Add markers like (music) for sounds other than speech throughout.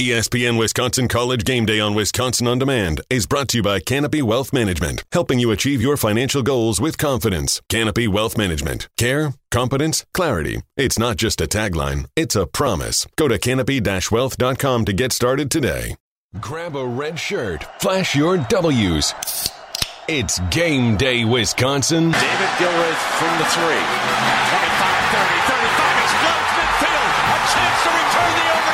ESPN Wisconsin College Game Day on Wisconsin On Demand is brought to you by Canopy Wealth Management, helping you achieve your financial goals with confidence. Canopy Wealth Management. Care, competence, clarity. It's not just a tagline, it's a promise. Go to canopy-wealth.com to get started today. Grab a red shirt, flash your W's. It's game day, Wisconsin. David Gilreath from the three. 25 30, 35, explodes midfield. A chance to return the opening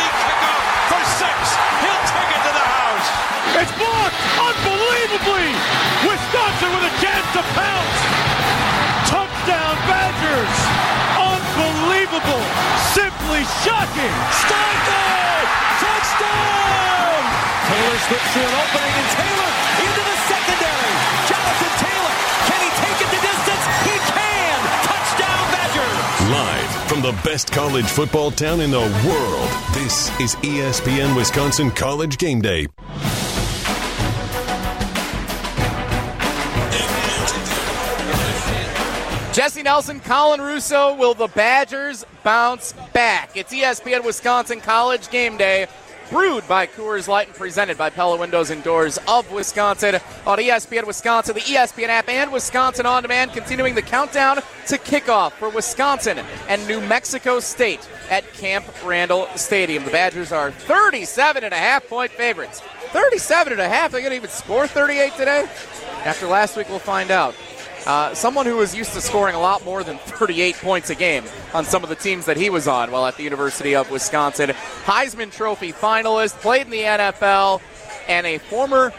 to pounce. Touchdown Badgers. Unbelievable. Simply shocking. Steinberg. Touchdown. Taylor slips through an opening, and Taylor into the secondary. Jonathan Taylor. Can he take it the distance? He can. Touchdown Badgers. Live from the best college football town in the world, this is ESPN Wisconsin College Game Day. Jesse Nelson, Colin Russo, will the Badgers bounce back? It's ESPN Wisconsin College Game Day, brewed by Coors Light and presented by Pella Windows and Doors of Wisconsin on ESPN Wisconsin, the ESPN app, and Wisconsin On Demand, continuing the countdown to kickoff for Wisconsin and New Mexico State at Camp Randall Stadium. The Badgers are 37 and a half point favorites. 37 and a half. They're going to even score 38 today? After last week, we'll find out. Uh, someone who was used to scoring a lot more than 38 points a game on some of the teams that he was on while at the University of Wisconsin. Heisman Trophy finalist, played in the NFL, and a former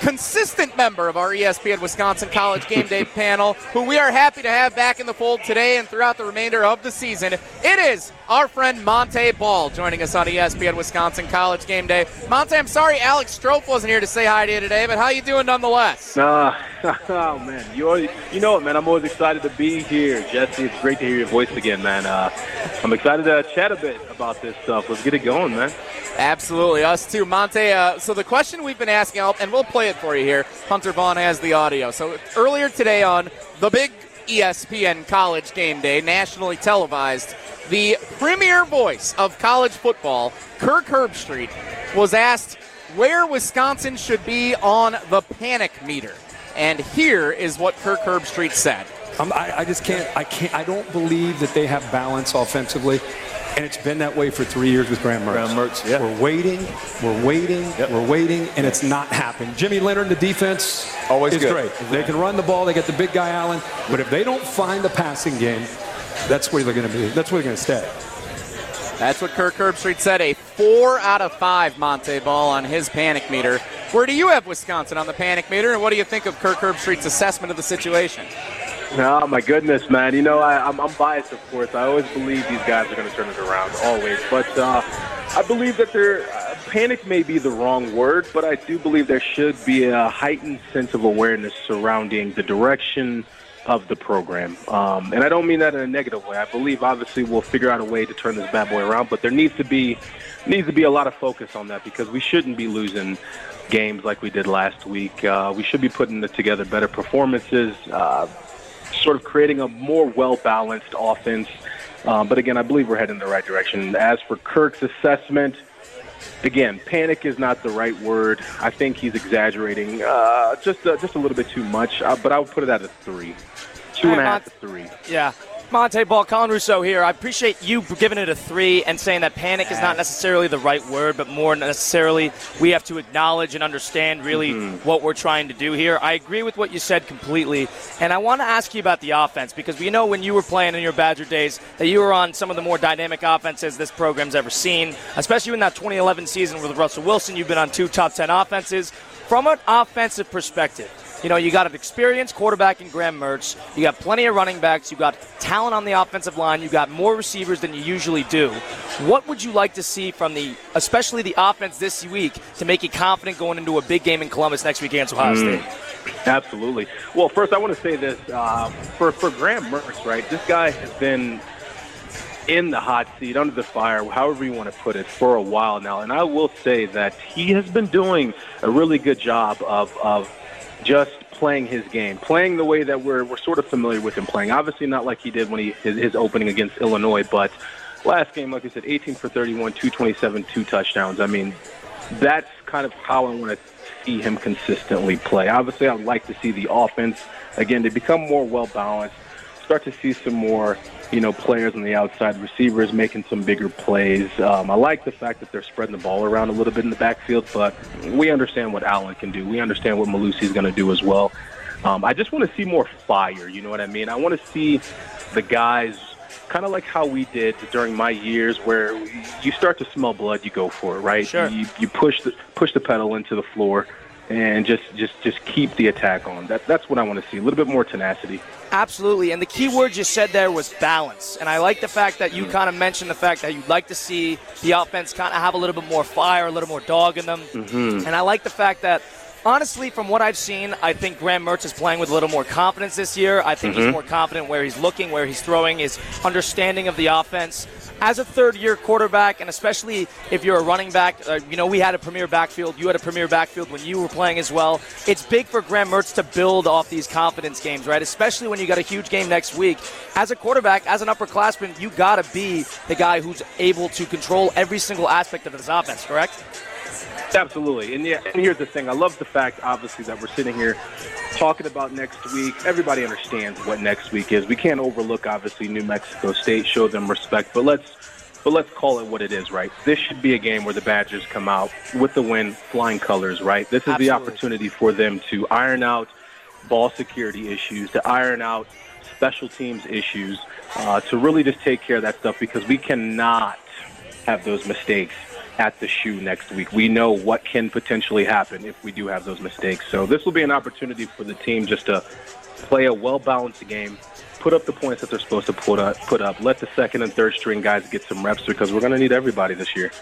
consistent member of our ESPN Wisconsin College Game Day (laughs) panel, who we are happy to have back in the fold today and throughout the remainder of the season. It is our friend Montee Ball joining us on ESPN Wisconsin College Game Day. Montee, I'm sorry Alex Strope wasn't here to say hi to you today, but how you doing nonetheless? Uh, (laughs) oh man, you always, you know it, man. I'm always excited to be here, Jesse. It's great to hear your voice again, man. Uh, I'm excited to chat a bit about this stuff. Let's get it going, man. Absolutely, us too, Montee. Uh, so the question we've been asking, and we'll play it for you here. Hunter Vaughn has the audio. So earlier today on the big ESPN College Game Day, nationally televised, the premier voice of college football, Kirk Herbstreit, was asked where Wisconsin should be on the panic meter. And here is what Kirk Herbstreit said. I'm, I, I just can't. I can't. I don't believe that they have balance offensively, and it's been that way for three years with Graham Mertz. Graham Mertz, yeah. We're waiting. We're waiting. We're waiting, and it's not happening. Jimmy Leonhard, the defense, Always is good. great. They can run the ball. They get the big guy Allen, but if they don't find the passing game, that's where they're going to be. That's where they're going to stay. That's what Kirk Herbstreit said. A four out of five Montee Ball on his panic meter. Where do you have Wisconsin on the panic meter, and what do you think of Kirk Herbstreit's assessment of the situation? Oh my goodness, man. You know I, I'm, I'm biased, of course. I always believe these guys are going to turn it around, always. But uh, I believe that they're uh, panic may be the wrong word, but I do believe there should be a heightened sense of awareness surrounding the direction of the program. Um, and I don't mean that in a negative way. I believe obviously we'll figure out a way to turn this bad boy around, but there needs to be needs to be a lot of focus on that because we shouldn't be losing games like we did last week. Uh, we should be putting together better performances, uh, sort of creating a more well balanced offense. Um, but again, I believe we're heading in the right direction. As for Kirk's assessment, again, panic is not the right word. I think he's exaggerating uh, just uh, just a little bit too much. Uh, but I would put it at a three, two and a half to three. Yeah. Montee Ball, Colin Russo here. I appreciate you giving it a three and saying that panic is not necessarily the right word, but more necessarily we have to acknowledge and understand really mm-hmm. what we're trying to do here. I agree with what you said completely. And I want to ask you about the offense because we know when you were playing in your Badger days that you were on some of the more dynamic offenses this program's ever seen, especially in that 2011 season with Russell Wilson. You've been on two top 10 offenses. From an offensive perspective, you know, you got an experienced quarterback in Graham Mertz. You got plenty of running backs. You got talent on the offensive line. You got more receivers than you usually do. What would you like to see from the, especially the offense this week, to make you confident going into a big game in Columbus next week against Ohio State? Absolutely. Well, first I want to say this uh, for for Graham Mertz, right? This guy has been in the hot seat, under the fire, however you want to put it, for a while now, and I will say that he has been doing a really good job of of just playing his game, playing the way that we're we're sort of familiar with him playing. Obviously, not like he did when he his, his opening against Illinois, but last game, like I said, 18 for 31, 227, two touchdowns. I mean, that's kind of how I want to see him consistently play. Obviously, I'd like to see the offense again to become more well balanced. Start to see some more, you know, players on the outside, receivers making some bigger plays. Um, I like the fact that they're spreading the ball around a little bit in the backfield, but we understand what Allen can do. We understand what Mellusi is going to do as well. Um, I just want to see more fire. You know what I mean? I want to see the guys kind of like how we did during my years, where you start to smell blood, you go for it, right? Sure. You, you push the push the pedal into the floor, and just just just keep the attack on. That that's what I want to see. A little bit more tenacity. Absolutely. And the key word you said there was balance. And I like the fact that you kind of mentioned the fact that you'd like to see the offense kind of have a little bit more fire, a little more dog in them. Mm-hmm. And I like the fact that honestly, from what I've seen, I think Graham Mertz is playing with a little more confidence this year. I think Mm-hmm. he's more confident where he's looking, where he's throwing, his understanding of the offense. As a third year quarterback, and especially if you're a running back, uh, you know, we had a premier backfield. You had a premier backfield when you were playing as well. It's big for Graham Mertz to build off these confidence games, right? Especially when you got a huge game next week. As a quarterback, as an upperclassman, you got to be the guy who's able to control every single aspect of this offense, correct? Absolutely. And yeah, and here's the thing. I love the fact, obviously, that we're sitting here talking about next week. Everybody understands what next week is. We can't overlook, obviously, New Mexico State, show them respect, but let's but let's call it what it is, right? This should be a game where the Badgers come out with the win, flying colors, right? This is the opportunity for them to iron out ball security issues, to iron out special teams issues, uh, to really just take care of that stuff because we cannot have those mistakes at the shoe next week. We know what can potentially happen if we do have those mistakes. So this will be an opportunity for the team just to play a well-balanced game, put up the points that they're supposed to put up, put up. Let the second and third string guys get some reps because we're going to need everybody this year.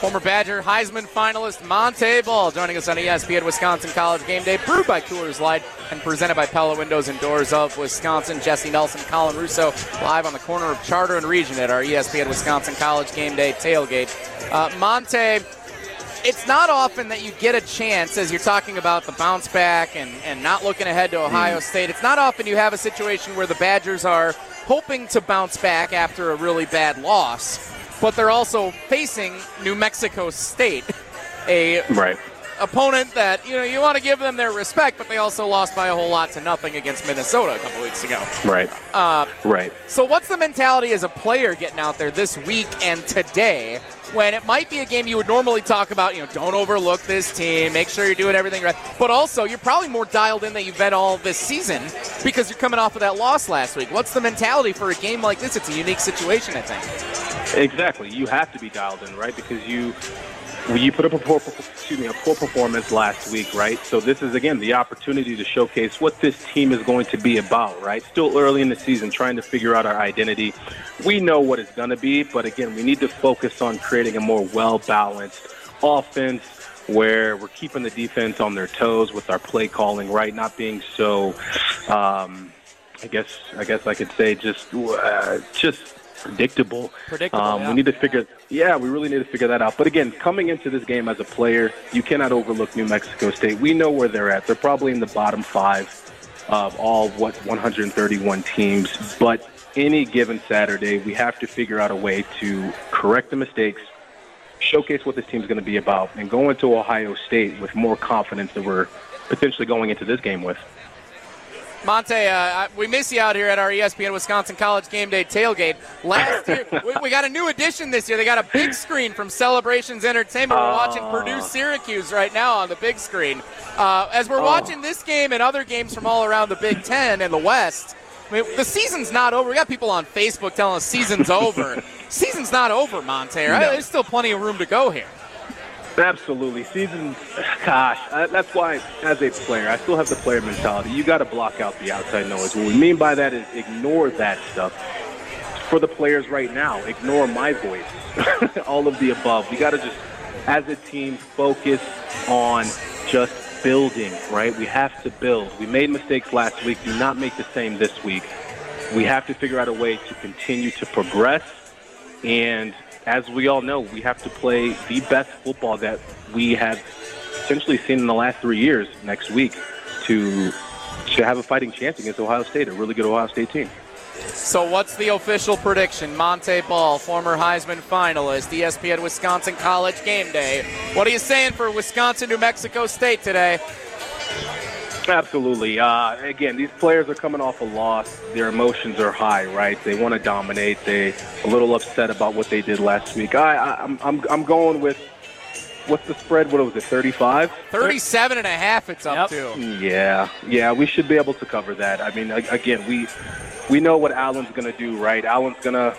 Former Badger Heisman finalist Montee Ball joining us on ESPN Wisconsin College Game Day, brewed by Coors Light and presented by Pella Windows and Doors of Wisconsin. Jesse Nelson, Colin Russo, live on the corner of Charter and Regent at our ESPN Wisconsin College Game Day tailgate. Uh, Montee, it's not often that you get a chance, as you're talking about the bounce back and, and not looking ahead to Ohio State. It's not often you have a situation where the Badgers are hoping to bounce back after a really bad loss, but they're also facing New Mexico State, a Right. opponent that you know you want to give them their respect, but they also lost by a whole lot to nothing against Minnesota a couple weeks ago. Right. Uh, Right. so, what's the mentality as a player getting out there this week and today when it might be a game you would normally talk about? You know, don't overlook this team, make sure you're doing everything right. But also, you're probably more dialed in than you've been all this season because you're coming off of that loss last week. What's the mentality for a game like this? It's a unique situation, I think. Exactly. You have to be dialed in, right? Because you you put up a poor, excuse me, a poor performance last week, right? So this is again the opportunity to showcase what this team is going to be about, right? Still early in the season, trying to figure out our identity. We know what it's going to be, but again, we need to focus on creating a more well-balanced offense where we're keeping the defense on their toes with our play calling, right? Not being so. Um, I guess I guess I could say just uh, just predictable. Predictable, Um, yeah. We need to figure. Yeah, we really need to figure that out. But again, coming into this game as a player, you cannot overlook New Mexico State. We know where they're at. They're probably in the bottom five of all what 131 teams. But any given Saturday, we have to figure out a way to correct the mistakes, showcase what this team's going to be about, and go into Ohio State with more confidence than we're potentially going into this game with. Montee, uh, we miss you out here at our ESPN Wisconsin College Game Day tailgate. Last year, (laughs) we, we got a new addition this year. They got a big screen from Celebrations Entertainment. We're watching Purdue Syracuse right now on the big screen. Uh, as we're watching this game and other games from all around the Big Ten and the West, I mean, the season's not over. We got people on Facebook telling us season's over. (laughs) season's not over, Montee. Right? No. There's still plenty of room to go here. Absolutely. Season, gosh, uh, that's why, as a player, I still have the player mentality. You got to block out the outside noise. What we mean by that is ignore that stuff. For the players right now, ignore my voice. (laughs) All of the above. We got to just, as a team, focus on just building, right? We have to build. We made mistakes last week. Do not make the same this week. We have to figure out a way to continue to progress and as we all know, we have to play the best football that we have essentially seen in the last three years next week to to have a fighting chance against Ohio State, a really good Ohio State team. So, what's the official prediction? Montee Ball, former Heisman finalist, ESPN Wisconsin College Game Day. What are you saying for Wisconsin, New Mexico State today? Absolutely. Uh, again, these players are coming off a loss. Their emotions are high, right? They want to dominate. They a little upset about what they did last week. I, I, I'm, I'm, I'm going with what's the spread? What was it? 35? 37 and a half it's up Yep. to. Yeah, yeah. We should be able to cover that. I mean, again, we we know what Allen's going to do, right? Allen's going to,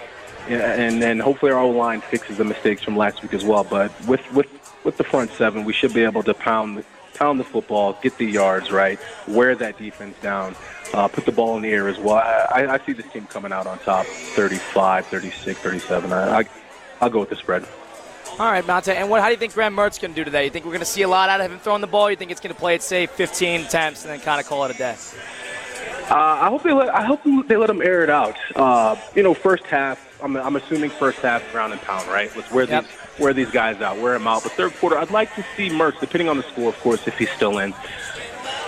and then hopefully our O line fixes the mistakes from last week as well. But with with with the front seven, we should be able to pound pound the football, get the yards right, wear that defense down, uh, put the ball in the air as well. I, I see this team coming out on top, 35, 36, 37. I, I I'll go with the spread. All right, Montee. And what? How do you think Graham Mertz going to do today? You think we're going to see a lot out of him throwing the ball? You think it's going to play it safe, 15 attempts, and then kind of call it a day? Uh, I hope they let I hope they let them air it out. Uh, you know, first half. I'm, I'm assuming first half ground and pound, right? Let's wear Yep. these wear these guys out, wear them out. But third quarter, I'd like to see Mertz, depending on the score, of course, if he's still in,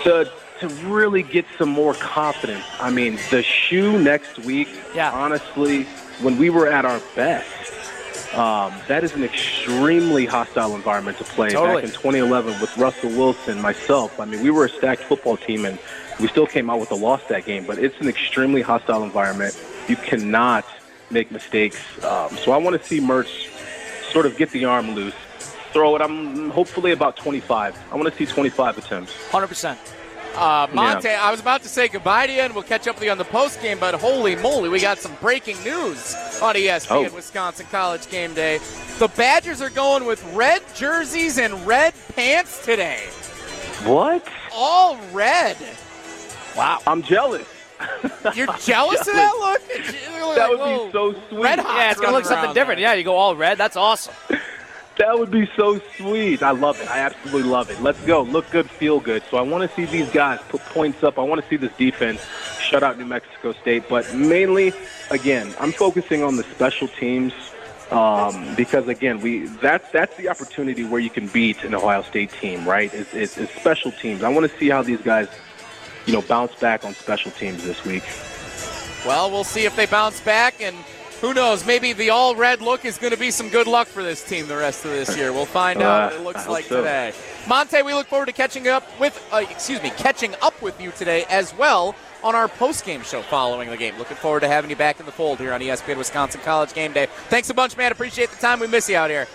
to to really get some more confidence. I mean, the shoe next week. Yeah. Honestly, when we were at our best. Um, that is an extremely hostile environment to play. Totally. Back in 2011 with Russell Wilson, myself, I mean, we were a stacked football team, and we still came out with a loss that game. But it's an extremely hostile environment. You cannot make mistakes. Um, so I want to see Mertz sort of get the arm loose, throw it. I'm hopefully about 25. I want to see 25 attempts. 100%. Uh, Montee, I was about to say goodbye to you, and we'll catch up with you on the post game. But holy moly, we got some breaking news on ESPN Oh. Wisconsin College Game Day. The Badgers are going with red jerseys and red pants today. What? All red. Wow. I'm jealous. (laughs) You're (laughs) jealous of that look? You're That would whoa, be so sweet. Red hot. Yeah, it's going to look something different. there. Yeah, you go all red. That's awesome. (laughs) That would be so sweet. I love it. I absolutely love it. Let's go. Look good, feel good. So I want to see these guys put points up. I want to see this defense shut out New Mexico State. But mainly, again, I'm focusing on the special teams um, because again, we that's that's the opportunity where you can beat an Ohio State team, right? It's, it's, it's special teams. I want to see how these guys, you know, bounce back on special teams this week. Well, we'll see if they bounce back, and who knows? Maybe the all red look is going to be some good luck for this team the rest of this year. We'll find out what Uh, it looks like so. today. Montee, we look forward to catching up with, uh, excuse me, catching up with you today as well on our post-game show following the game. Looking forward to having you back in the fold here on ESPN Wisconsin College Game Day. Thanks a bunch, man. Appreciate the time. We miss you out here.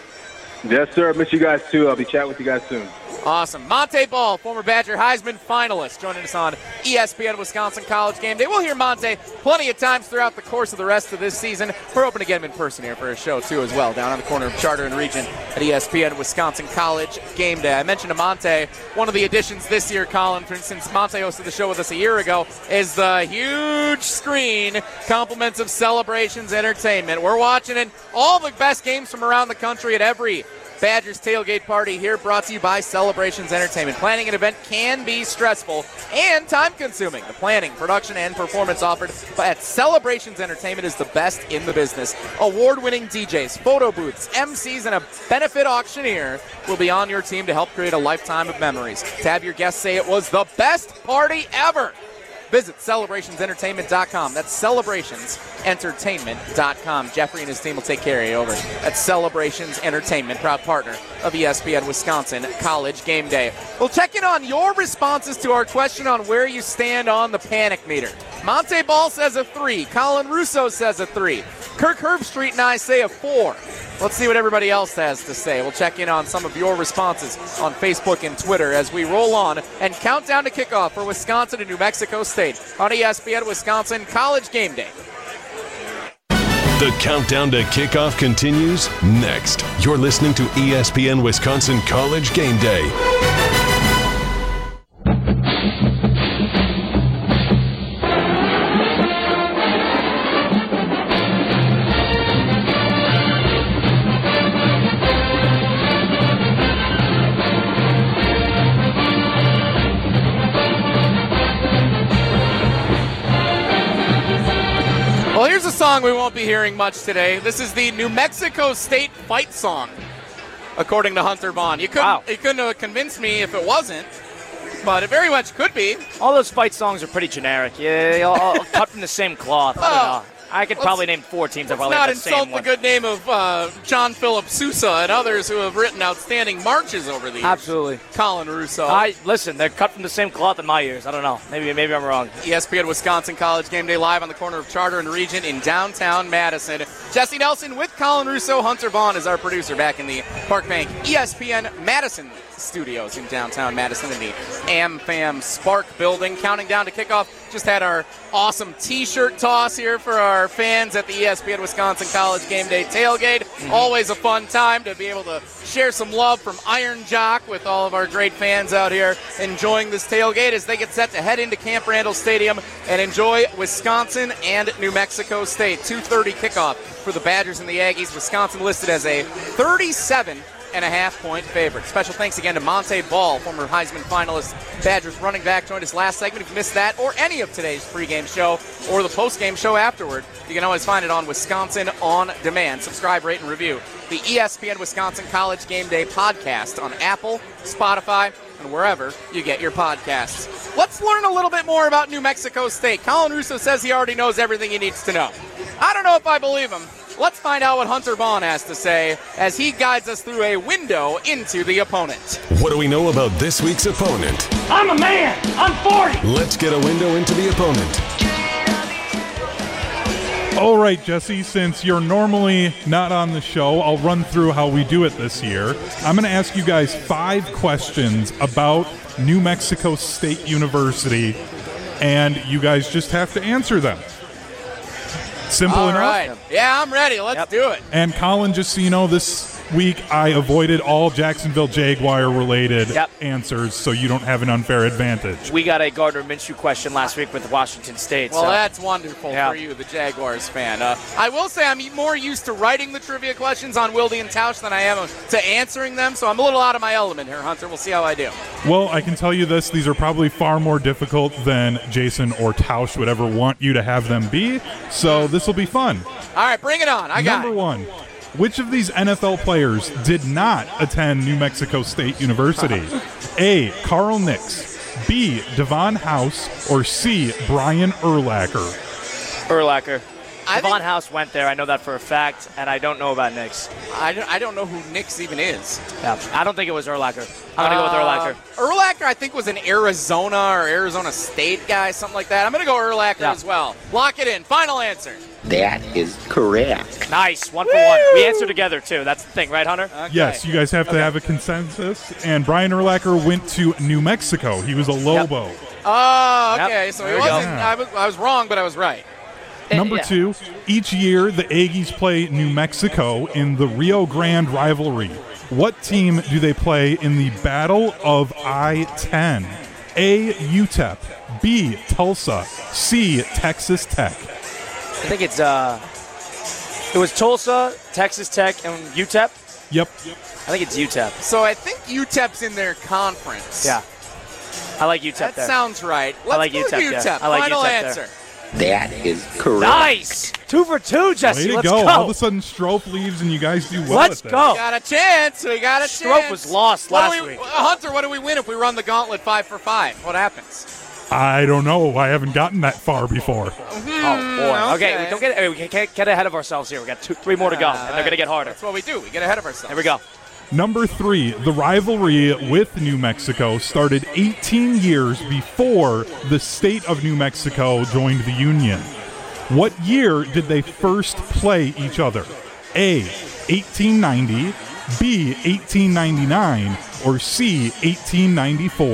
Yes, sir. Miss you guys too. I'll be chatting with you guys soon. Awesome. Montee Ball, former Badger Heisman finalist, joining us on ESPN Wisconsin College Game Day. We'll hear Montee plenty of times throughout the course of the rest of this season. We're hoping to get him in person here for a show, too, as well, down on the corner of Charter and Regent at ESPN Wisconsin College Game Day. I mentioned to Montee, one of the additions this year, Colin, for instance, Montee hosted the show with us a year ago, is the huge screen, compliments of Celebrations Entertainment. We're watching it, all the best games from around the country at every Badgers tailgate party here brought to you by Celebrations Entertainment. Planning an event can be stressful and time consuming. The planning, production, and performance offered at Celebrations Entertainment is the best in the business. Award winning DJs, photo booths, MCs, and a benefit auctioneer will be on your team to help create a lifetime of memories. To have your guests say it was the best party ever. Visit celebrationsentertainment.com. That's celebrationsentertainment.com. Jeffrey and his team will take care of you over at Celebrations Entertainment, proud partner of ESPN Wisconsin College Game Day. We'll check in on your responses to our question on where you stand on the panic meter. Montee Ball says a three. Colin Russo says a three. Kirk Herbstreit and I say a four. Let's see what everybody else has to say. We'll check in on some of your responses on Facebook and Twitter as we roll on and count down to kickoff for Wisconsin and New Mexico State on ESPN Wisconsin College Game Day. The countdown to kickoff continues next. You're listening to ESPN Wisconsin College Game Day. Song we won't be hearing much today. This is the New Mexico State fight song, according to Hunter Vaughn. You couldn't, Wow. you couldn't have convinced me if it wasn't. but it very much could be. All those fight songs are pretty generic. Yeah, all, all (laughs) cut from the same cloth. Oh. I could Let's- probably name four teams that probably not have the same insult the good name of uh, John Philip Sousa and others who have written outstanding marches over the years. Absolutely. Colin Russo. I listen. They're cut from the same cloth in my ears. I don't know. Maybe maybe I'm wrong. ESPN Wisconsin College Game Day live on the corner of Charter and Regent in downtown Madison. Jesse Nelson with Colin Russo. Hunter Vaughn is our producer back in the Park Bank ESPN Madison studios in downtown Madison in the AmFam Spark building. Counting down to kickoff. Just had our awesome T-shirt toss here for our fans at the ESPN Wisconsin College Game Day tailgate. Mm-hmm. Always a fun time to be able to share some love from Iron Jock with all of our great fans out here enjoying this tailgate as they get set to head into Camp Randall Stadium and enjoy Wisconsin and New Mexico State. 2:30 kickoff for the Badgers and the Aggies. Wisconsin listed as a 37 and a half point favorite. Special thanks again to Montee Ball, former Heisman finalist, Badgers running back, joined us last segment. If you missed that or any of today's pregame show or the postgame show afterward, you can always find it on Wisconsin On Demand. Subscribe, rate, and review the ESPN Wisconsin College Game Day podcast on Apple, Spotify, and wherever you get your podcasts. Let's learn a little bit more about New Mexico State. Colin Russo says he already knows everything he needs to know. I don't know if I believe him. Let's find out what Hunter Vaughn has to say as he guides us through a window into the opponent. What do we know about this week's opponent? I'm a man. I'm 40. Let's get a window into the opponent. All right, Jesse, since you're normally not on the show, I'll run through how we do it this year. I'm going to ask you guys five questions about New Mexico State University, and you guys just have to answer them. Simple All enough. right. Yeah, I'm ready. Let's Yep. do it. And Colin, just so you know, this week I avoided all Jacksonville Jaguar related Yep. answers, so you don't have an unfair advantage. We got a Gardner Minshew question last week with Washington State. Well, so. that's wonderful Yeah. for you, the Jaguars fan. Uh, I will say I'm more used to writing the trivia questions on Wilde and Tausch than I am to answering them, so I'm a little out of my element here, Hunter. We'll see how I do. Well, I can tell you this: these are probably far more difficult than Jason or Tausch would ever want you to have them be. So this will be fun. All right, bring it on. I got Number it. one. Which of these NFL players did not attend New Mexico State University? A. Carl Nix. B. Davon House. Or C. Brian Urlacher. Urlacher. I Devon think- House went there. I know that for a fact, and I don't know about Nix. I don't, I don't know who Nix even is. Yeah. I don't think it was Urlacher. I'm gonna go with Urlacher. Uh, Urlacher, I think, was an Arizona or Arizona State guy, something like that. I'm going to go Urlacher Yeah. as well. Lock it in. Final answer. That is correct. Nice, one for one. We answer together too. That's the thing, right, Hunter? Okay. Yes, you guys have to have a consensus. And Brian Urlacher went to New Mexico. He was a Lobo. Oh, Yep. okay. So he There we go. wasn't. I was, I was wrong, but I was right. (laughs) Number yeah. two, each year the Aggies play New Mexico in the Rio Grande rivalry. What team do they play in the Battle of I 10? A. UTEP. B. Tulsa. C. Texas Tech. I think it's uh, it was Tulsa, Texas Tech, and UTEP. Yep. I think it's UTEP. So I think UTEP's in their conference. Yeah, I like UTEP That there. sounds right. Let's like go UTEP, yeah. UTEP. I like Final UTEP there. Answer. That is correct. nice, two for two, Jesse. Way to Let's go. go. All of a sudden, Strope leaves and you guys do well Let's at that. go. Got a chance. We got a Strope chance. was lost What last we- week. Uh, Hunter, what do we win if we run the gauntlet five for five? What happens? I don't know. I haven't gotten that far before. Oh boy. Okay, okay. we don't get we can't get ahead of ourselves here. We got two, three more to go, and they're gonna get harder. That's what we do. We get ahead of ourselves. Here we go. Number three, the rivalry with New Mexico started 18 years before the state of New Mexico joined the Union. What year did they first play each other? A. 1890, B. 1899, or C. 1894?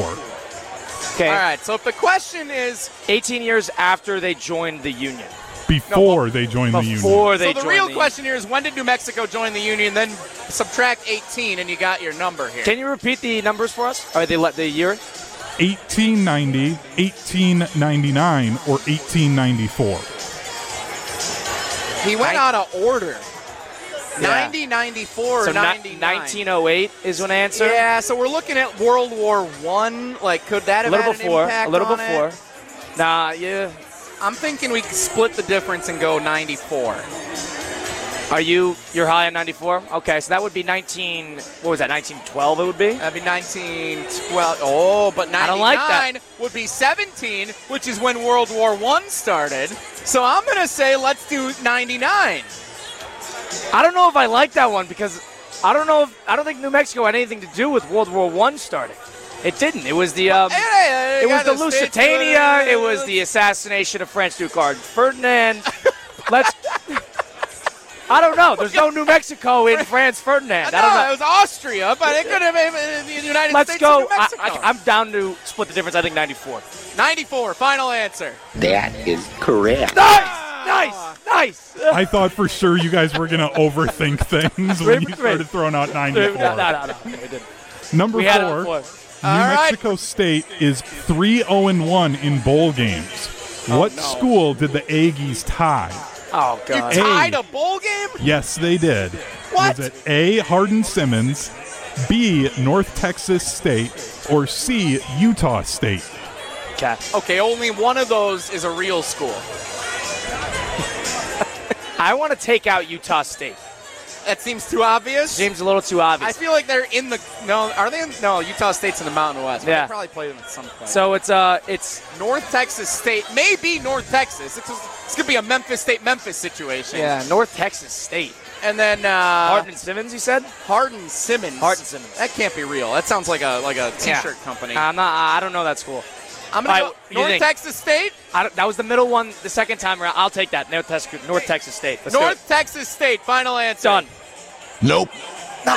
Okay. All right. So if the question is, 18 years after they joined the Union. Before they joined the Union. Before they so the real the question here is, when did New Mexico join the Union? Then subtract 18, and you got your number here. Can you repeat the numbers for us? Or they let the year? 1890, 1899, or 1894? he went Nin- out of order. Yeah. 90, 94, So 99. 1908 is an answer. Yeah, so we're looking at World War One. Like, could that have A little had before. an impact A little before. It? Nah, yeah. I'm thinking we split the difference and go 94. Are you you're high on 94? Okay, so that would be 19. What was that? 1912. It would be. That'd be 1912. Oh, but 99 I don't like that. would be 17, which is when World War One started. So I'm to say let's do 99. I don't know if I like that one because I don't know if I don't think New Mexico had anything to do with World War One starting. It didn't. It was the um, Hey, hey, it was the Lusitania. It was the assassination of French Duke Ferdinand. (laughs) Let's. I don't know. There's no New Mexico in Franz Ferdinand. No, I don't know. it was Austria, but it could have been in the United States. Let's States. go. and New I, Mexico. I, I'm down to split the difference. I think 94. 94. Final answer. That is correct. Nice, nice, nice. I thought for sure you guys were going to overthink things when you started throwing out 94. No, no, no, no. We didn't. Number We had it four, before. New All right. Mexico State is 3 0 1 in bowl games. Oh, what Oh, no. school did the Aggies tie? Oh You god. tied a bowl game? Yes, they did. What? Was it A. Hardin Simmons, B. North Texas State, or C. Utah State? Okay. Okay, only one of those is a real school. (laughs) I want to take out Utah State. That seems too obvious. Seems a little too obvious. I feel like they're in the no. Are they? In, no, Utah State's in the Mountain West. Yeah. they probably played them at some point. So it's uh, it's North Texas State, maybe North Texas. It's, it's gonna be a Memphis State Memphis situation. yeah, North Texas State. And then uh, Hardin Simmons, you said? Hardin Simmons. Hardin Simmons. That can't be real. That sounds like a like a T-shirt company. I'm not. I don't know that school. I'm gonna All right, go North? Texas State. I don't, that was the middle one. The second time around, I'll take that. North Texas, North Texas State. Let's North. Texas State. Final answer. done. Nope. No.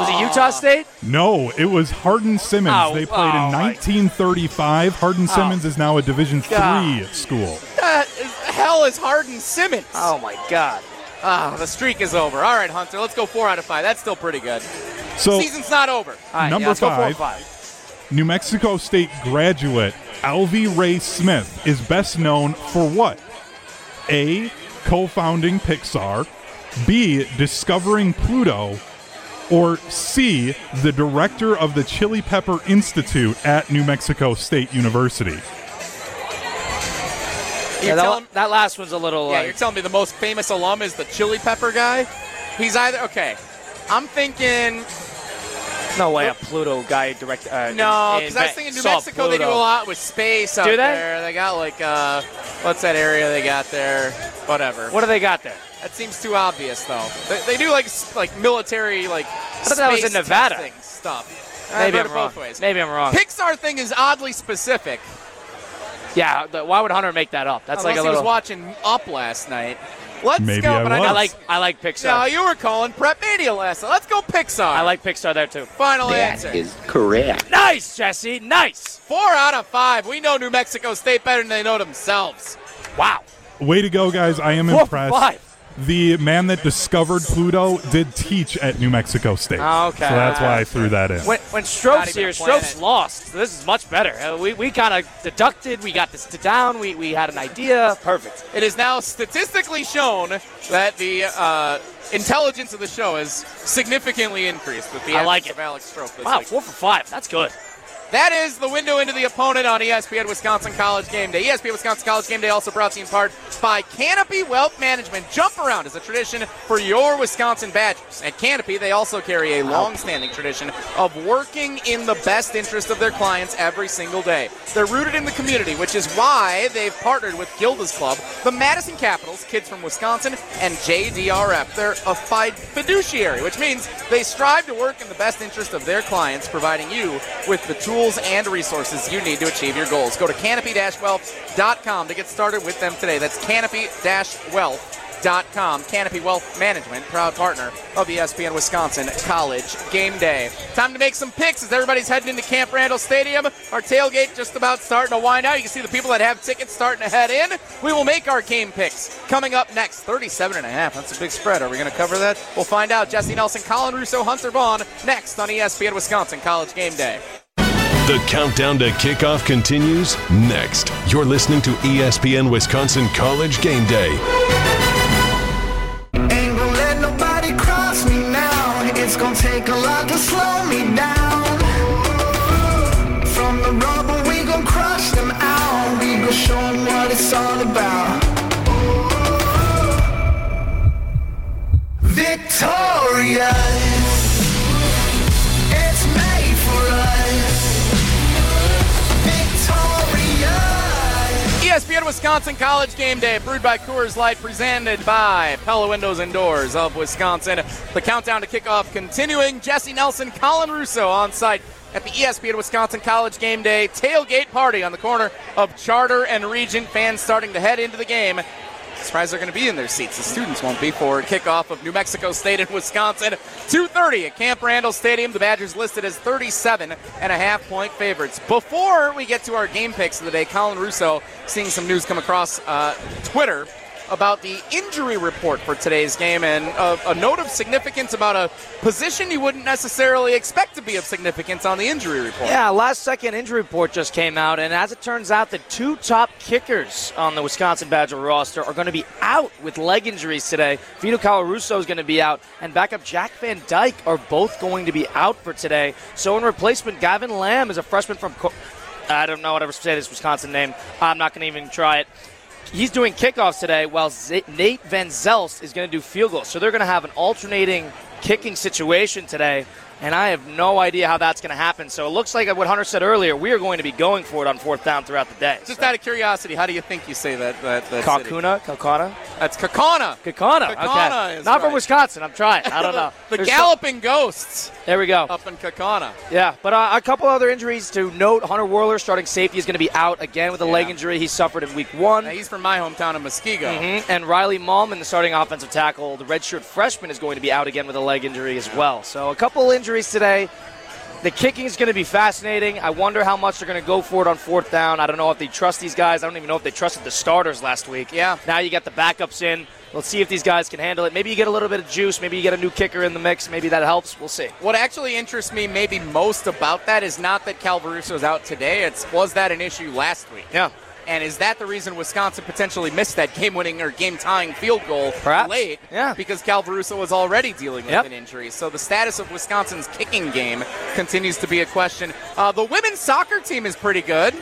Was it Utah State? No, it was Hardin Simmons. Oh, they played oh, in 1935. Hardin Simmons is now a Division three school. That is, hell is Hardin Simmons. Oh my God. Ah, the streak is over. All right, Hunter. Let's go four out of five. That's still pretty good. So Season's not over. All right, Number yeah, let's go four and five. five. New Mexico State graduate Alvy Ray Smith is best known for what? A. Co-founding Pixar, B. Discovering Pluto, or C. The director of the Chili Pepper Institute at New Mexico State University. Yeah, that, telling- that last one's a little. Yeah, like- you're telling me the most famous alum is the Chili Pepper guy? He's either okay. I'm thinking no way, a Pluto guy direct. Uh, no, because I was in- thinking New Mexico. They do a lot with space out Do they? there. They got like uh, what's that area they got there? Whatever. What do they got there? That seems too obvious though. They, they do like like military like. I thought that was in Nevada. stuff. Maybe I'm wrong. both ways. Maybe I'm wrong. Pixar thing is oddly specific. Yeah, why would Hunter make that up? That's Unless like a little. he was watching Up last night. Let's Maybe go. I but I, know I like I like Pixar. No, you were calling Prep Mania last night. Let's go Pixar. I like Pixar there too. Final That answer. is correct. Nice, Jesse. Nice. Four out of five. We know New Mexico State better than they know themselves. Wow. Way to go, guys! I am Four impressed. five. The man that discovered Pluto did teach at New Mexico State. Oh, okay. So that's why I threw that in. When, when Not Strope's here, a. Strope's lost. So this is much better. Uh, we we kind of deducted. We got this to down. We, we had an idea. Perfect. It is now statistically shown that the uh, intelligence of the show has significantly increased with the I like absence it. of Alex Strope this Wow, week. four for five. That's good. That is the window into the opponent on ESPN Wisconsin College Game Day. ESPN Wisconsin College Game Day also brought to you in part by Canopy Wealth Management. Jump around is a tradition for your Wisconsin Badgers. At Canopy, they also carry a long-standing tradition of working in the best interest of their clients every single day. They're rooted in the community, which is why they've partnered with Gilda's Club, the Madison Capitals, Kids from Wisconsin, and JDRF. They're a fi- fiduciary, which means they strive to work in the best interest of their clients, providing you with the tools and resources you need to achieve your goals. Go to canopy-wealth.com to get started with them today. That's canopy-wealth.com. Canopy Wealth Management, proud partner of ESPN Wisconsin College Game Day. Time to make some picks as everybody's heading into Camp Randall Stadium. Our tailgate just about starting to wind out. You can see the people that have tickets starting to head in. We will make our game picks coming up next. 37 and a half. That's a big spread. Are we going to cover that? We'll find out. Jesse Nelson, Colin Russo, Hunter Vaughn next on ESPN Wisconsin College Game Day. The countdown to kickoff continues next. You're listening to ESPN Wisconsin College Game Day. Ain't gonna let nobody cross me now. It's gonna take a lot to slow me down. From the rubble, we gon' crush them out. We gon' show 'em what it's all about. victorious. ESPN Wisconsin College Game Day, brewed by Coors Light, presented by Pella Windows and Doors of Wisconsin. The countdown to kickoff continuing. Jesse Nelson, Colin Russo on site at the ESPN Wisconsin College Game Day tailgate party on the corner of Charter and Regent. Fans starting to head into the game. Surprised they're going to be in their seats. The students won't be for kickoff of New Mexico State and Wisconsin. 2:30 at Camp Randall Stadium. The Badgers listed as 37 and a half point favorites. Before we get to our game picks of the day, Colin Russo seeing some news come across uh, Twitter about the injury report for today's game and a, a note of significance about a position you wouldn't necessarily expect to be of significance on the injury report. Yeah, last second injury report just came out, and as it turns out, the two top kickers on the Wisconsin Badger roster are going to be out with leg injuries today. Vito Calvaruso is going to be out, and backup Jack Van Dyke are both going to be out for today. So in replacement, Gavin Lahm is a freshman from. Co- I don't know what to say this Wisconsin name. I'm not going to even try it. He's doing kickoffs today, while Z- Nate Van Zelst is going to do field goals. So they're going to have an alternating kicking situation today, and I have no idea how that's going to happen. So it looks like what Hunter said earlier. We are going to be going for it on fourth down throughout the day. Just out of curiosity, how do you think you say that? that, that? Kakuna, Kakana, That's Kakana. Kakana. Kakana okay, is not from. Wisconsin. I'm trying. I don't (laughs) know. the There's Galloping Ghosts there we go. up in Kakana. Yeah, but uh, a couple other injuries to note. Hunter Wohler, starting safety, is going to be out again with a leg injury he suffered in week one. Now, he's from my hometown of Muskego. Mhm. And Riley Mahlman, the starting offensive tackle, the redshirt freshman, is going to be out again with a leg injury as well. So a couple injuries today. The kicking is going to be fascinating. I wonder how much they're going to go for it on fourth down. I don't know if they trust these guys. I don't even know if they trusted the starters last week. Yeah. Now you got the backups in. Let's see if these guys can handle it. Maybe you get a little bit of juice. Maybe you get a new kicker in the mix. Maybe that helps. We'll see. What actually interests me maybe most about that is not that Calvaruso's out today. It's was that an issue last week? Yeah. And is that the reason Wisconsin potentially missed that game-winning or game-tying field goal Perhaps. late? Yeah. Because Calvaruso was already dealing with Yep. an injury. So the status of Wisconsin's kicking game continues to be a question. Uh, the women's soccer team is pretty good.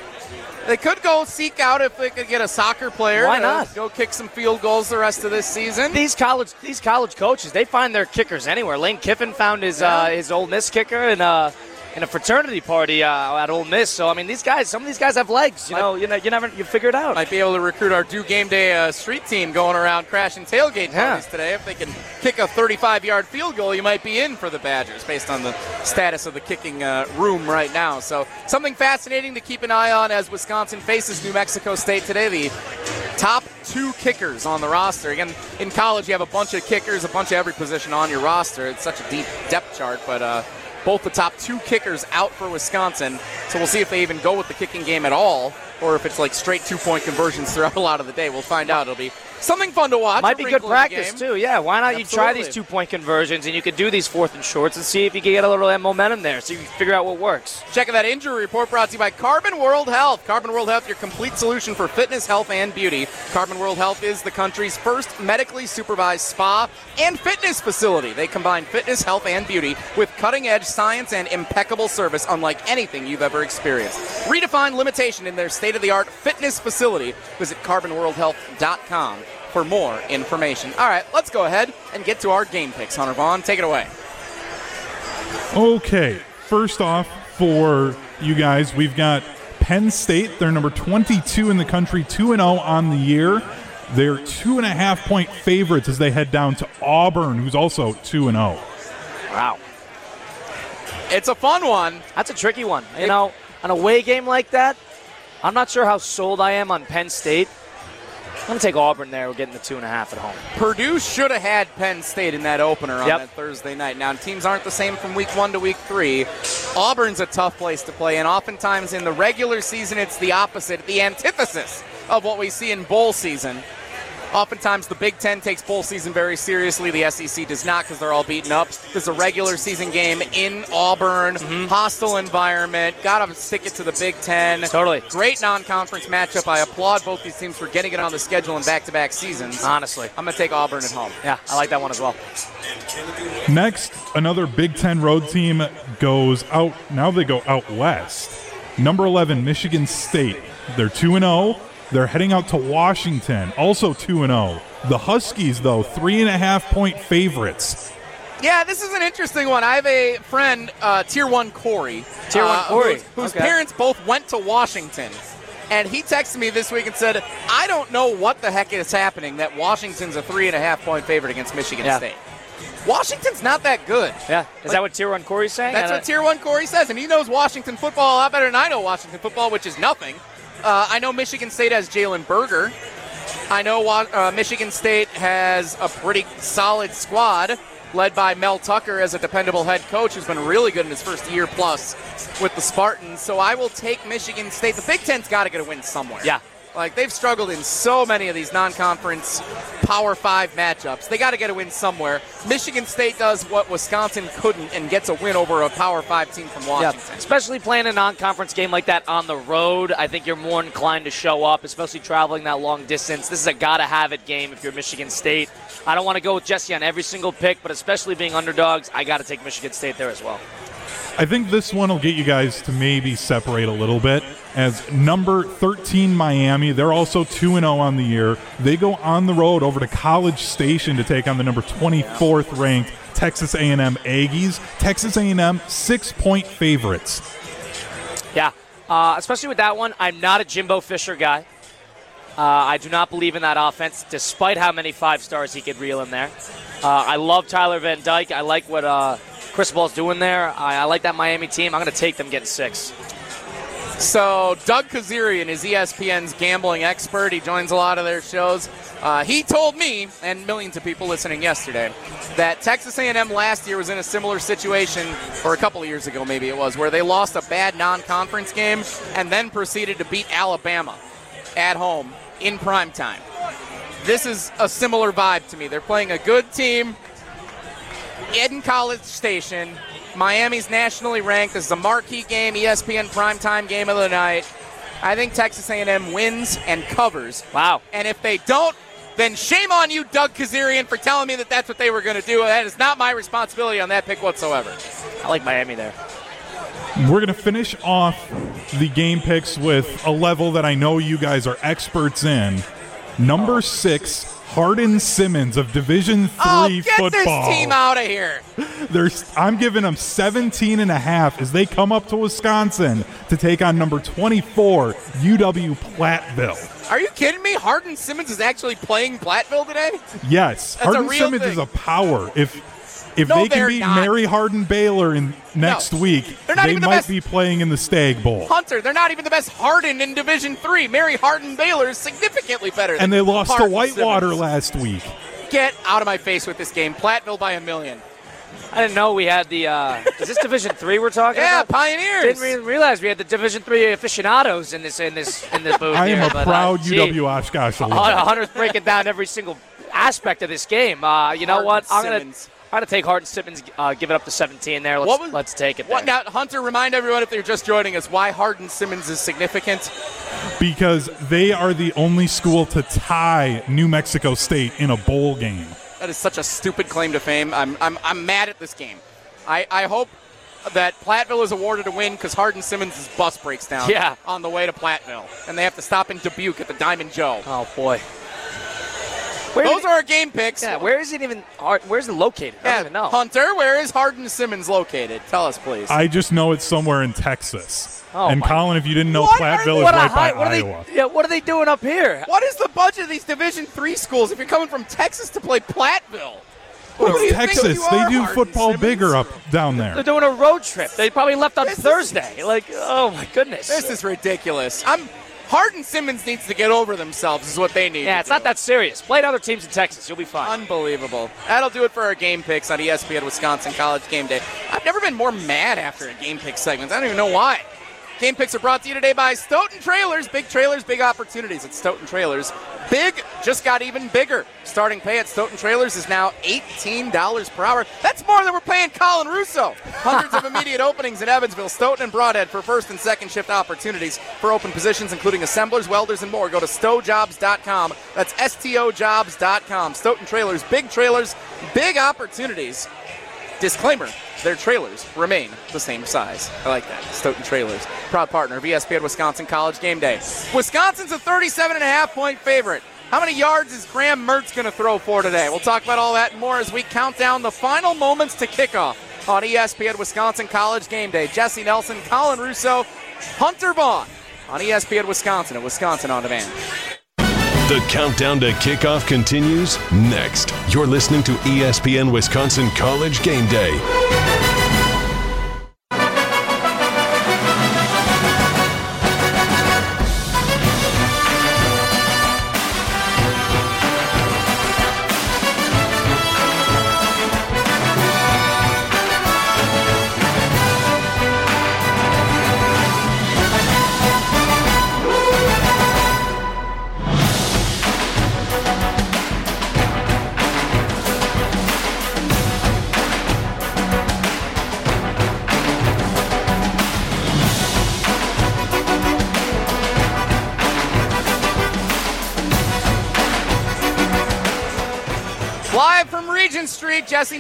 They could go seek out if they could get a soccer player. Why not? Go kick some field goals the rest of this season. These college these college coaches, they find their kickers anywhere. Lane Kiffin found his uh, his Ole Miss kicker and a in a fraternity party uh, at Ole Miss. So I mean, these guys, some of these guys have legs. You know, you know, you never you figure it out. Might be able to recruit our do game day uh, street team going around crashing tailgate Yeah. parties today. If they can kick a 35 yard field goal, you might be in for the Badgers based on the status of the kicking uh, room right now. So, something fascinating to keep an eye on as Wisconsin faces New Mexico State today. The top two kickers on the roster. Again, in college, you have a bunch of kickers, a bunch of every position on your roster. It's such a deep depth chart, but. Both the top two kickers out for Wisconsin. So we'll see if they even go with the kicking game at all, or if it's like straight two point conversions throughout a lot of the day. We'll find out. It'll be something fun to watch. Might be good wrinkle in the practice too. Yeah, why not? You try these two point conversions, and you could do these fourth and shorts, and see if you can get a little momentum there, so you figure out what works. Checking that injury report brought to you by Carbon World Health. Carbon World Health, your complete solution for fitness, health, and beauty. Carbon World Health is the country's first medically supervised spa and fitness facility. They combine fitness, health, and beauty with cutting edge science and impeccable service unlike anything you've ever experienced. Redefine limitation in their state of the art fitness facility. Visit carbonworldhealth.com for more information. All right, let's go ahead and get to our game picks. Hunter Vaughn, take it away. Okay, first off, for you guys, we've got Penn State. They're number 22 in the country, 2 0 on the year. They're two and a half point favorites as they head down to Auburn, who's also 2 and oh. 0. Wow, It's a fun one. that's a tricky one. You know, an away game like that, I'm not sure how sold I am on Penn State. I'm gonna take Auburn there. We're getting the two and a half at home. Purdue should have had Penn State in that opener on Yep. that Thursday night. Now, teams aren't the same from week one to week three. Auburn's a tough place to play, and oftentimes in the regular season, it's the opposite, the antithesis of what we see in bowl season. Oftentimes, the Big Ten takes bowl season very seriously. The SEC does not because they're all beaten up. There's a regular season game in Auburn, mm-hmm. hostile environment. Got to stick it to the Big Ten. Totally. Great non conference matchup. I applaud both these teams for getting it on the schedule in back to back seasons. Honestly, I'm going to take Auburn at home. yeah, I like that one as well. Next, another Big Ten road team goes out. Now they go out west. Number 11, Michigan State. They're 2 0. They're heading out to Washington, also 2 0. The Huskies, though, three and a half point favorites Yeah, this is an interesting one. I have a friend, uh, Tier 1 Corey. Tier one uh, Corey. Whose, whose Okay. parents both went to Washington. And he texted me this week and said, I don't know what the heck is happening that Washington's a three and a half point favorite against Michigan Yeah. State. Washington's not that good. Yeah. Is that what Tier 1 Corey's saying? That's what Tier 1 Corey says, and he knows Washington football a lot better than I know Washington football, which is nothing. Uh, I know Michigan State has Jalen Berger. I know uh, Michigan State has a pretty solid squad led by Mel Tucker as a dependable head coach who's been really good in his first year plus with the Spartans. So I will take Michigan State. The Big Ten's got to get a win somewhere. Yeah. Like they've struggled in so many of these non-conference Power Five matchups. They got to get a win somewhere. Michigan State does what Wisconsin couldn't and gets a win over a Power Five team from Yeah, Washington. especially playing a non-conference game like that on the road. I think you're more inclined to show up, especially traveling that long distance. This is a gotta-have-it game if you're Michigan State. I don't want to go with Jesse on every single pick, but especially being underdogs, I got to take Michigan State there as well. I think this one will get you guys to maybe separate a little bit. As number 13 Miami, they're also 2 0 on the year. They go on the road over to College Station to take on the number 24th ranked Texas A&M Aggies. Texas A&M 6-point favorites. Yeah, uh, especially with that one, I'm not a Jimbo Fisher guy. Uh, I do not believe in that offense, despite how many five stars he could reel in there. Uh, I love Tyler Van Dyke. I like what uh, Cristobal's doing there. I, I like that Miami team. I'm going to take them getting six. So Doug Kezirian is ESPN's gambling expert. He joins a lot of their shows. Uh, he told me and millions of people listening yesterday that Texas A&M last year was in a similar situation, or a couple of years ago maybe it was, where they lost a bad non-conference game and then proceeded to beat Alabama at home in prime time. This is a similar vibe to me. They're playing a good team in College Station. Miami's nationally ranked. This is a marquee game, ESPN primetime game of the night. I think Texas A&M wins and covers. Wow. And if they don't, then shame on you, Doug Kezirian, for telling me that that's what they were going to do. That is not my responsibility on that pick whatsoever. I like Miami there. We're going to finish off the game picks with a level that I know you guys are experts in. Number six, Hardin Simmons of Division Three Oh, get football. this team out of here. (laughs) There's, I'm giving them 17 and a half as they come up to Wisconsin to take on number 24, UW Platteville. Are you kidding me? Hardin Simmons is actually playing Platteville today? Yes, That's real Simmons thing. is a power. If if No, they can beat not. Mary Hardin Baylor in next week, They're not they even the might best- be playing in the Stagg Bowl. Hunter, they're not even the best Hardin in Division Three. Mary Hardin Baylor is significantly better. And they lost to Whitewater Simmons. last week. Get out of my face with this game. Platteville by a million. I didn't know we had the. Uh, is this Division Three we're talking Yeah, about? Yeah, Pioneers. Didn't re- realize we had the Division Three aficionados in this in this in this booth. I am here, a but, proud uh, UW Oshkosh Hun- Hunter's breaking down every single aspect of this game. Uh, you know Hardin what? I'm gonna Simmons. I'm gonna take Hardin Simmons. Uh, give it up to 17 there. Let's What was- let's take it. What now, Hunter? Remind everyone if they're just joining us why Hardin Simmons is significant. because they are the only school to tie New Mexico State in a bowl game. That is such a stupid claim to fame. I'm I'm, I'm mad at this game. I, I hope that Platteville is awarded a win because Hardin Simmons' bus breaks down Yeah. on the way to Platteville, and they have to stop in Dubuque at the Diamond Joe. Oh boy. Where Those are our game picks. Yeah, where is it even? Where's it located? I don't Yeah, even know. Hunter, where is Hardin Simmons located? Tell us, please. I just know it's somewhere in Texas. Oh, and my- Colin, if you didn't know, What Platteville is What right high- by what are Iowa. they? Yeah, what are they doing up here? what is the budget of these Division Three schools if you're coming from Texas to play Platteville? Who do you think Texas. They are, do Hardin football Simmons? bigger up down there. They're doing a road trip. They probably left on This is- Thursday. Like, oh my goodness. This is ridiculous. I'm Hardin Simmons needs to get over themselves. Is what they need. yeah, it's do. not that serious. Play other teams in Texas. You'll be fine. Unbelievable. That'll do it for our game picks on ESPN Wisconsin College Game Day. I've never been more mad after a game pick segment. I don't even know why. Game picks are brought to you today by Stoughton Trailers. Big trailers, big opportunities at Stoughton Trailers. Big just got even bigger. Starting pay at Stoughton Trailers is now $18 per hour. That's more than we're paying Colin Russo. (laughs) Hundreds of immediate openings in Evansville, Stoughton, and Brodhead for first and second shift opportunities for open positions, including assemblers, welders, and more. Go to stojobs.com. That's S-T-O-Jobs.com. Stoughton Trailers, big trailers, big opportunities. Disclaimer, their trailers remain the same size. I like that. Stoughton Trailers, proud partner of ESPN Wisconsin College Game Day. Wisconsin's a 37 and a half point favorite How many yards is Graham Mertz going to throw for today? We'll talk about all that and more as we count down the final moments to kickoff on ESPN Wisconsin College Game Day. Jesse Nelson, Colin Russo, Hunter Vaughn on ESPN Wisconsin and Wisconsin On Demand. The countdown to kickoff continues next. You're listening to ESPN Wisconsin College Game Day.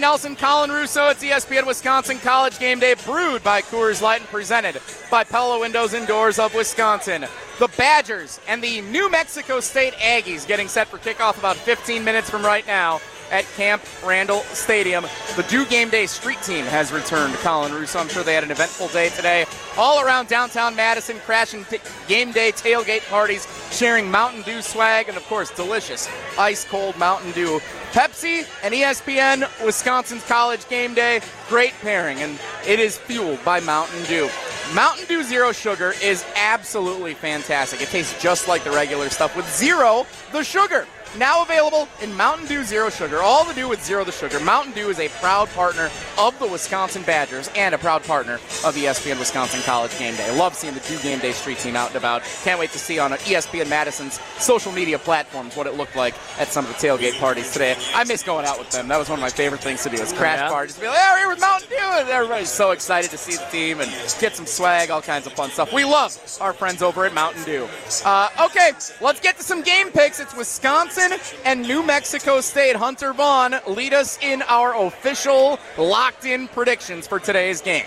Nelson, Colin Russo. It's ESPN Wisconsin College Game Day, brewed by Coors Light and presented by Pella Windows and Doors of Wisconsin. The Badgers and the New Mexico State Aggies getting set for kickoff about 15 minutes from right now at Camp Randall Stadium. The Do Game Day Street Team has returned. Colin Russo, I'm sure they had an eventful day today. All around downtown Madison, crashing t- game day tailgate parties, sharing Mountain Dew swag, and of course, delicious ice cold Mountain Dew. Pepsi and ESPN Wisconsin's College Game Day, great pairing, and it is fueled by Mountain Dew. Mountain Dew Zero Sugar is absolutely fantastic. It tastes just like the regular stuff with zero the sugar. Now available in Mountain Dew Zero Sugar. All the do with Zero the Sugar. Mountain Dew is a proud partner of the Wisconsin Badgers and a proud partner of ESPN Wisconsin College Game Day. Love seeing the Do Game Day Street Team out and about. Can't wait to see on ESPN Madison's social media platforms what it looked like at some of the tailgate parties today. I miss going out with them. That was one of my favorite things to do. Is crash Yeah. parties. Be like, oh, we're here with Mountain Dew, and everybody's so excited to see the team and get some swag, all kinds of fun stuff. We love our friends over at Mountain Dew. Uh, okay, let's get to some game picks. It's Wisconsin and New Mexico State. Hunter Vaughn lead us in our official locked-in predictions for today's game.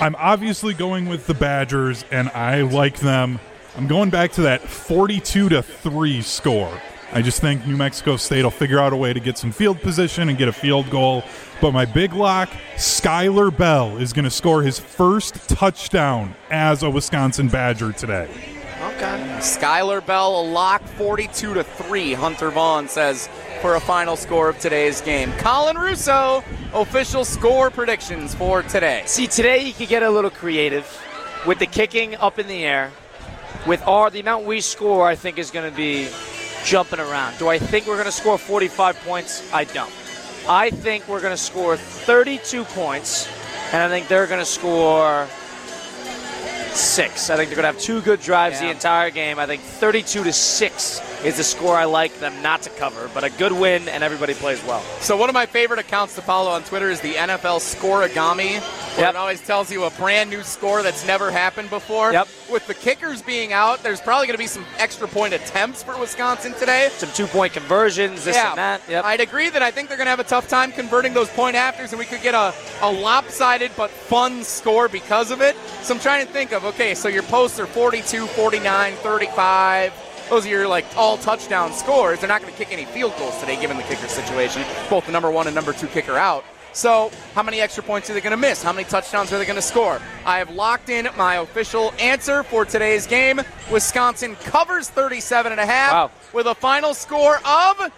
I'm obviously going with the Badgers, and I like them. I'm going back to that 42 to 3 score. I just think New Mexico State will figure out a way to get some field position and get a field goal. But my big lock, Skylar Bell, is going to score his first touchdown as a Wisconsin Badger today. Okay. Skylar Bell, a lock 42 to 3. Hunter Vaughn says for a final score of today's game. Colin Russo, official score predictions for today. See, today you could get a little creative with the kicking up in the air. With our the amount we score, I think is going to be jumping around. Do I think we're going to score 45 points? I don't. I think we're going to score 32 points, and I think they're going to score six. I think they're going to have two good drives the entire game. I think 32 to six is the score I like them not to cover, but a good win, and everybody plays well. So one of my favorite accounts to follow on Twitter is the NFL Scorigami, where Yep. it always tells you a brand new score that's never happened before. Yep. With the kickers being out, there's probably going to be some extra point attempts for Wisconsin today. Some two point conversions, this yeah, and that. Yep. I'd agree that I think they're going to have a tough time converting those point afters, and we could get a, a lopsided but fun score because of it. So I'm trying to think of okay, so your posts are 42, 49, 35. Those are your like all touchdown scores. They're not going to kick any field goals today, given the kicker situation. Both the number one and number two kicker out. So, how many extra points are they going to miss? How many touchdowns are they going to score? I have locked in my official answer for today's game. Wisconsin covers 37 and a half Wow. with a final score of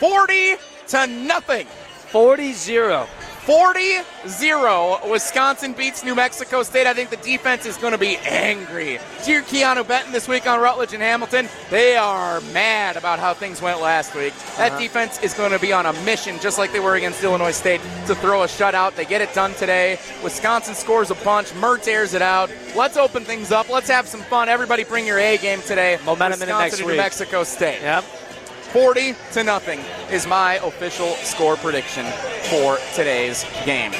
40 to nothing. 40 0. 40 0. Wisconsin beats New Mexico State. I think the defense is going to be angry. Dear Keanu Benton this week on Rutledge and Hamilton, they are mad about how things went last week. That defense is going to be on a mission, just like they were against Illinois State, to throw a shutout. They get it done today. Wisconsin scores a bunch. Mertz airs it out. Let's open things up. Let's have some fun. Everybody bring your A game today. Momentum in Wisconsin next and New. Mexico State. Yep. 40 to nothing is my official score prediction for today's game.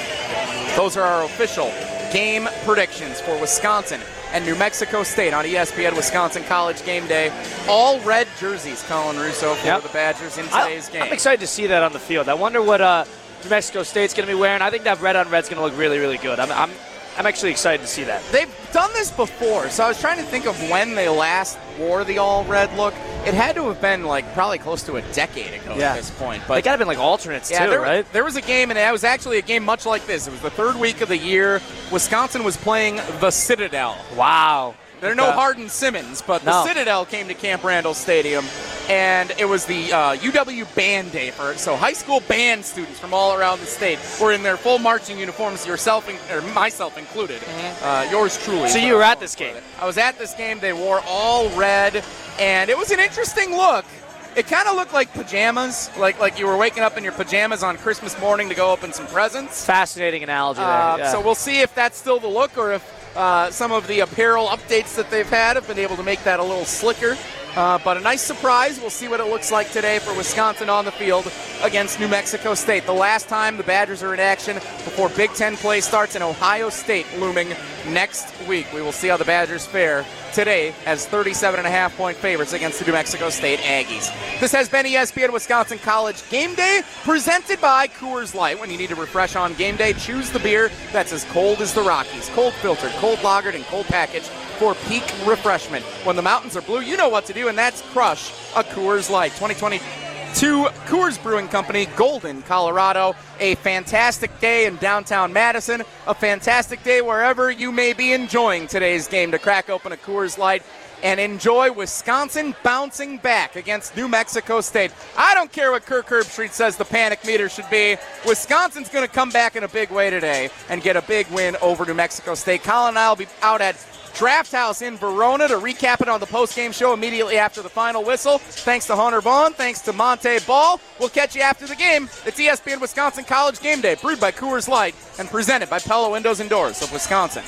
Those are our official game predictions for Wisconsin and New Mexico State on ESPN Wisconsin College Game Day. All red jerseys, Colin Russo, for Yep. the Badgers in I- today's game. I'm excited to see that on the field. I wonder what uh, New Mexico State's going to be wearing. I think that red on red's going to look really, really good. I'm, I'm I'm actually excited to see that. They've done this before, so I was trying to think of when they last wore the all red look. It had to have been like probably close to a decade ago Yeah. at this point. They But got to been like alternates yeah, too, there, right? there was a game, and it was actually a game much like this. It was the third week of the year. Wisconsin was playing the Citadel. Wow. There are no. Hardin Simmons, but the No. Citadel came to Camp Randall Stadium, and it was the uh, UW Band Day for so high school band students from all around the state were in their full marching uniforms, yourself in, or myself included. Uh, yours truly. Mm-hmm. So you were at this game. I was at this game. They wore all red, and it was an interesting look. It kind of looked like pajamas, like like you were waking up in your pajamas on Christmas morning to go open some presents. Fascinating analogy there. Uh, yeah. So we'll see if that's still the look or if uh, some of the apparel updates that they've had have been able to make that a little slicker. Uh, but a nice surprise. We'll see what it looks like today for Wisconsin on the field against New Mexico State. The last time the Badgers are in action before Big Ten play starts in Ohio State looming next week. We will see how the Badgers fare today as 37 and a half point favorites against the New Mexico State Aggies. This has been ESPN Wisconsin College Game Day presented by Coors Light. When you need to refresh on game day, choose the beer that's as cold as the Rockies. Cold filtered, cold lagered, and cold packaged for peak refreshment. When the mountains are blue, you know what to do, and that's crush a Coors Light. 2022 Coors Brewing Company, Golden, Colorado. A fantastic day in downtown Madison. A fantastic day wherever you may be enjoying today's game to crack open a Coors Light and enjoy Wisconsin bouncing back against New Mexico State. I don't care what Kirk Herbstreit says the panic meter should be. Wisconsin's going to come back in a big way today and get a big win over New Mexico State. Colin and I will be out at Draft House in Verona to recap it on the post-game show immediately after the final whistle. Thanks to Hunter Vaughn. Thanks to Montee Ball. We'll catch you after the game. It's ESPN Wisconsin College Game Day, brewed by Coors Light and presented by Pella Windows and Doors of Wisconsin.